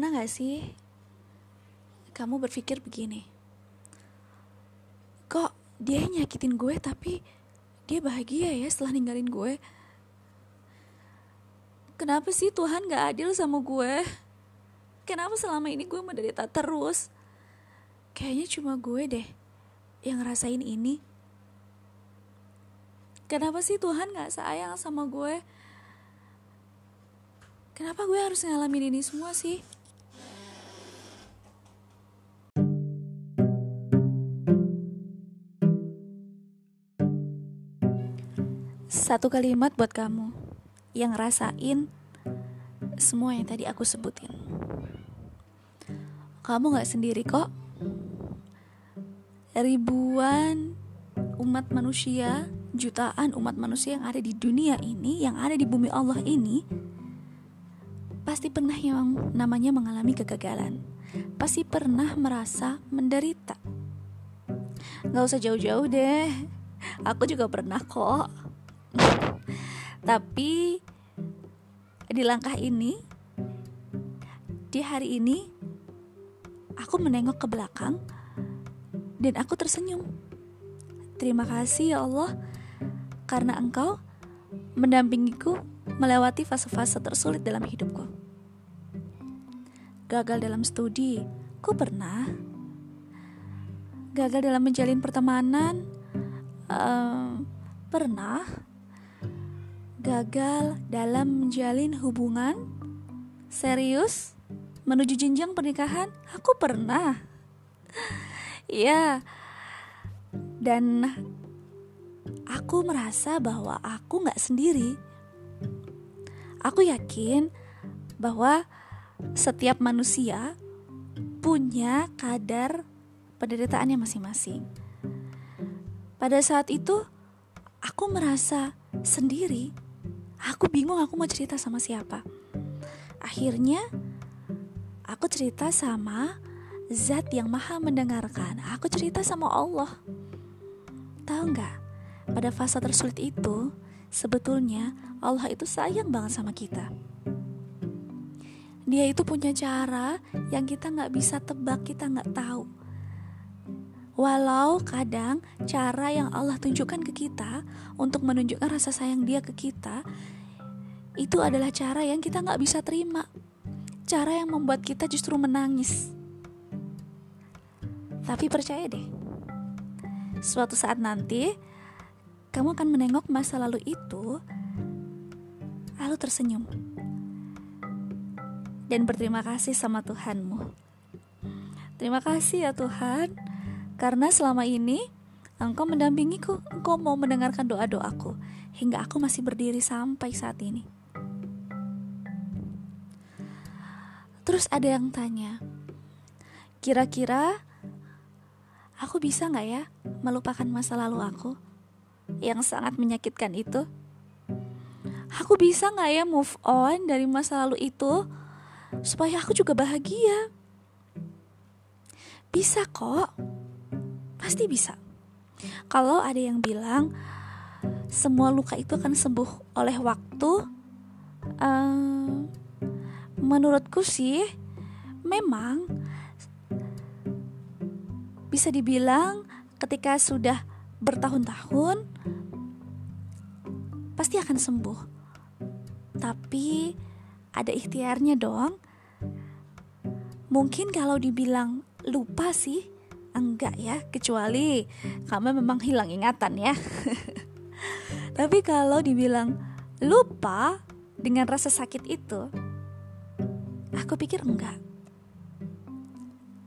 Pernah gak sih kamu berpikir begini? Kok dia nyakitin gue tapi dia bahagia ya setelah ninggalin gue? Kenapa sih Tuhan gak adil sama gue? Kenapa selama ini gue menderita terus? Kayaknya cuma gue deh yang ngerasain ini. Kenapa sih Tuhan gak sayang sama gue? Kenapa gue harus ngalamin ini semua sih? Satu kalimat buat kamu yang ngerasain semua yang tadi aku sebutin. Kamu gak sendiri kok. Ribuan umat manusia, jutaan umat manusia yang ada di dunia ini, yang ada di bumi Allah ini, pasti pernah yang namanya mengalami kegagalan. Pasti pernah merasa menderita. Gak usah jauh-jauh deh. Aku juga pernah kok tapi di langkah ini, di hari ini, aku menengok ke belakang dan aku tersenyum. Terima kasih ya Allah, karena Engkau mendampingiku melewati fase-fase tersulit dalam hidupku. Gagal dalam studi, ku pernah. Gagal dalam menjalin pertemanan, uh, pernah gagal dalam menjalin hubungan? Serius? Menuju jenjang pernikahan? Aku pernah. Ya dan aku merasa bahwa aku nggak sendiri. Aku yakin bahwa setiap manusia punya kadar penderitaannya masing-masing. Pada saat itu aku merasa sendiri Aku bingung aku mau cerita sama siapa. Akhirnya aku cerita sama zat yang maha mendengarkan. Aku cerita sama Allah. Tahu nggak? Pada fase tersulit itu, sebetulnya Allah itu sayang banget sama kita. Dia itu punya cara yang kita nggak bisa tebak, kita nggak tahu. Walau kadang cara yang Allah tunjukkan ke kita untuk menunjukkan rasa sayang Dia ke kita itu adalah cara yang kita nggak bisa terima, cara yang membuat kita justru menangis. Tapi percaya deh, suatu saat nanti kamu akan menengok masa lalu itu, lalu tersenyum dan berterima kasih sama Tuhanmu. Terima kasih ya Tuhan karena selama ini engkau mendampingiku, engkau mau mendengarkan doa-doaku hingga aku masih berdiri sampai saat ini. Terus ada yang tanya, kira-kira aku bisa nggak ya melupakan masa lalu aku yang sangat menyakitkan itu? Aku bisa nggak ya move on dari masa lalu itu supaya aku juga bahagia? Bisa kok. Pasti bisa. Kalau ada yang bilang semua luka itu akan sembuh oleh waktu, um, menurutku sih memang bisa dibilang ketika sudah bertahun-tahun pasti akan sembuh. Tapi ada ikhtiarnya dong. Mungkin kalau dibilang lupa sih Enggak ya, kecuali kamu memang hilang ingatan ya. Tapi kalau dibilang lupa dengan rasa sakit itu, aku pikir enggak.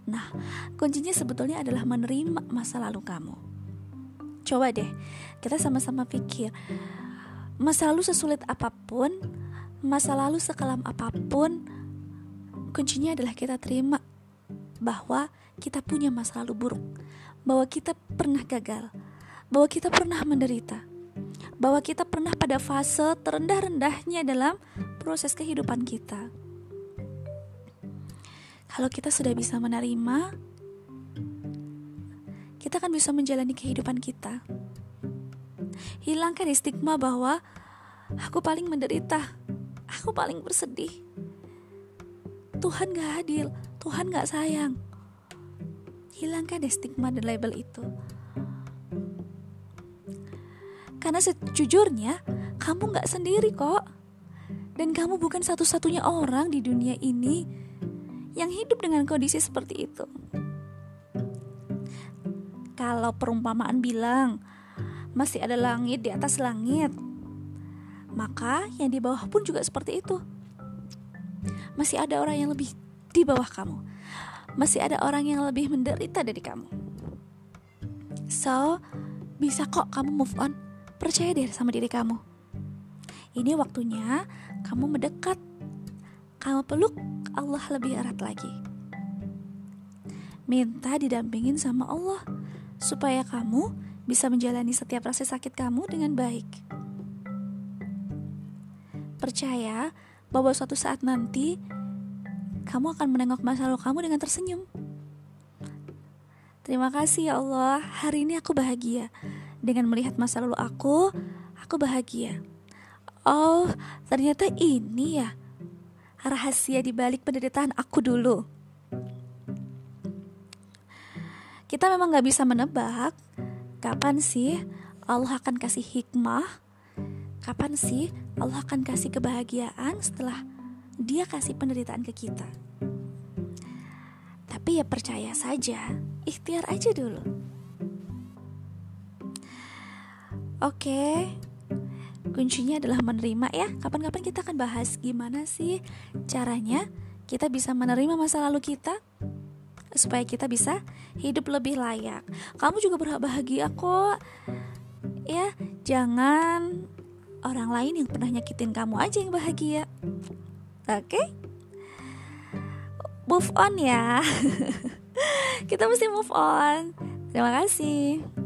Nah, kuncinya sebetulnya adalah menerima masa lalu kamu. Coba deh, kita sama-sama pikir. Masa lalu sesulit apa pun, masa lalu sekelam apa pun, kuncinya adalah kita terima bahwa kita punya masa lalu buruk, bahwa kita pernah gagal, bahwa kita pernah menderita, bahwa kita pernah pada fase terendah-rendahnya dalam proses kehidupan kita. Kalau kita sudah bisa menerima, kita akan bisa menjalani kehidupan kita. Hilangkan stigma bahwa aku paling menderita, aku paling bersedih. Tuhan gak adil, Tuhan gak sayang. Hilangkan deh stigma dan label itu. Karena sejujurnya, kamu gak sendiri kok. Dan kamu bukan satu-satunya orang di dunia ini yang hidup dengan kondisi seperti itu. Kalau perumpamaan bilang masih ada langit di atas langit, maka yang di bawah pun juga seperti itu. Masih ada orang yang lebih di bawah kamu. Masih ada orang yang lebih menderita dari kamu. So, bisa kok kamu move on. Percaya deh sama diri kamu. Ini waktunya kamu mendekat. Kamu peluk Allah lebih erat lagi. Minta didampingin sama Allah supaya kamu bisa menjalani setiap rasa sakit kamu dengan baik. Percaya bahwa suatu saat nanti kamu akan menengok masa lalu kamu dengan tersenyum. Terima kasih ya Allah, hari ini aku bahagia. Dengan melihat masa lalu aku, aku bahagia. Oh, ternyata ini ya rahasia di balik penderitaan aku dulu. Kita memang gak bisa menebak kapan sih Allah akan kasih hikmah, kapan sih Allah akan kasih kebahagiaan setelah dia kasih penderitaan ke kita. Tapi ya percaya saja, ikhtiar aja dulu. Oke, kuncinya adalah menerima ya. Kapan-kapan kita akan bahas gimana sih caranya kita bisa menerima masa lalu kita supaya kita bisa hidup lebih layak. Kamu juga berhak bahagia kok. Ya, jangan orang lain yang pernah nyakitin kamu aja yang bahagia. Oke? Okay? Move on ya. kita mesti move on. Terima kasih.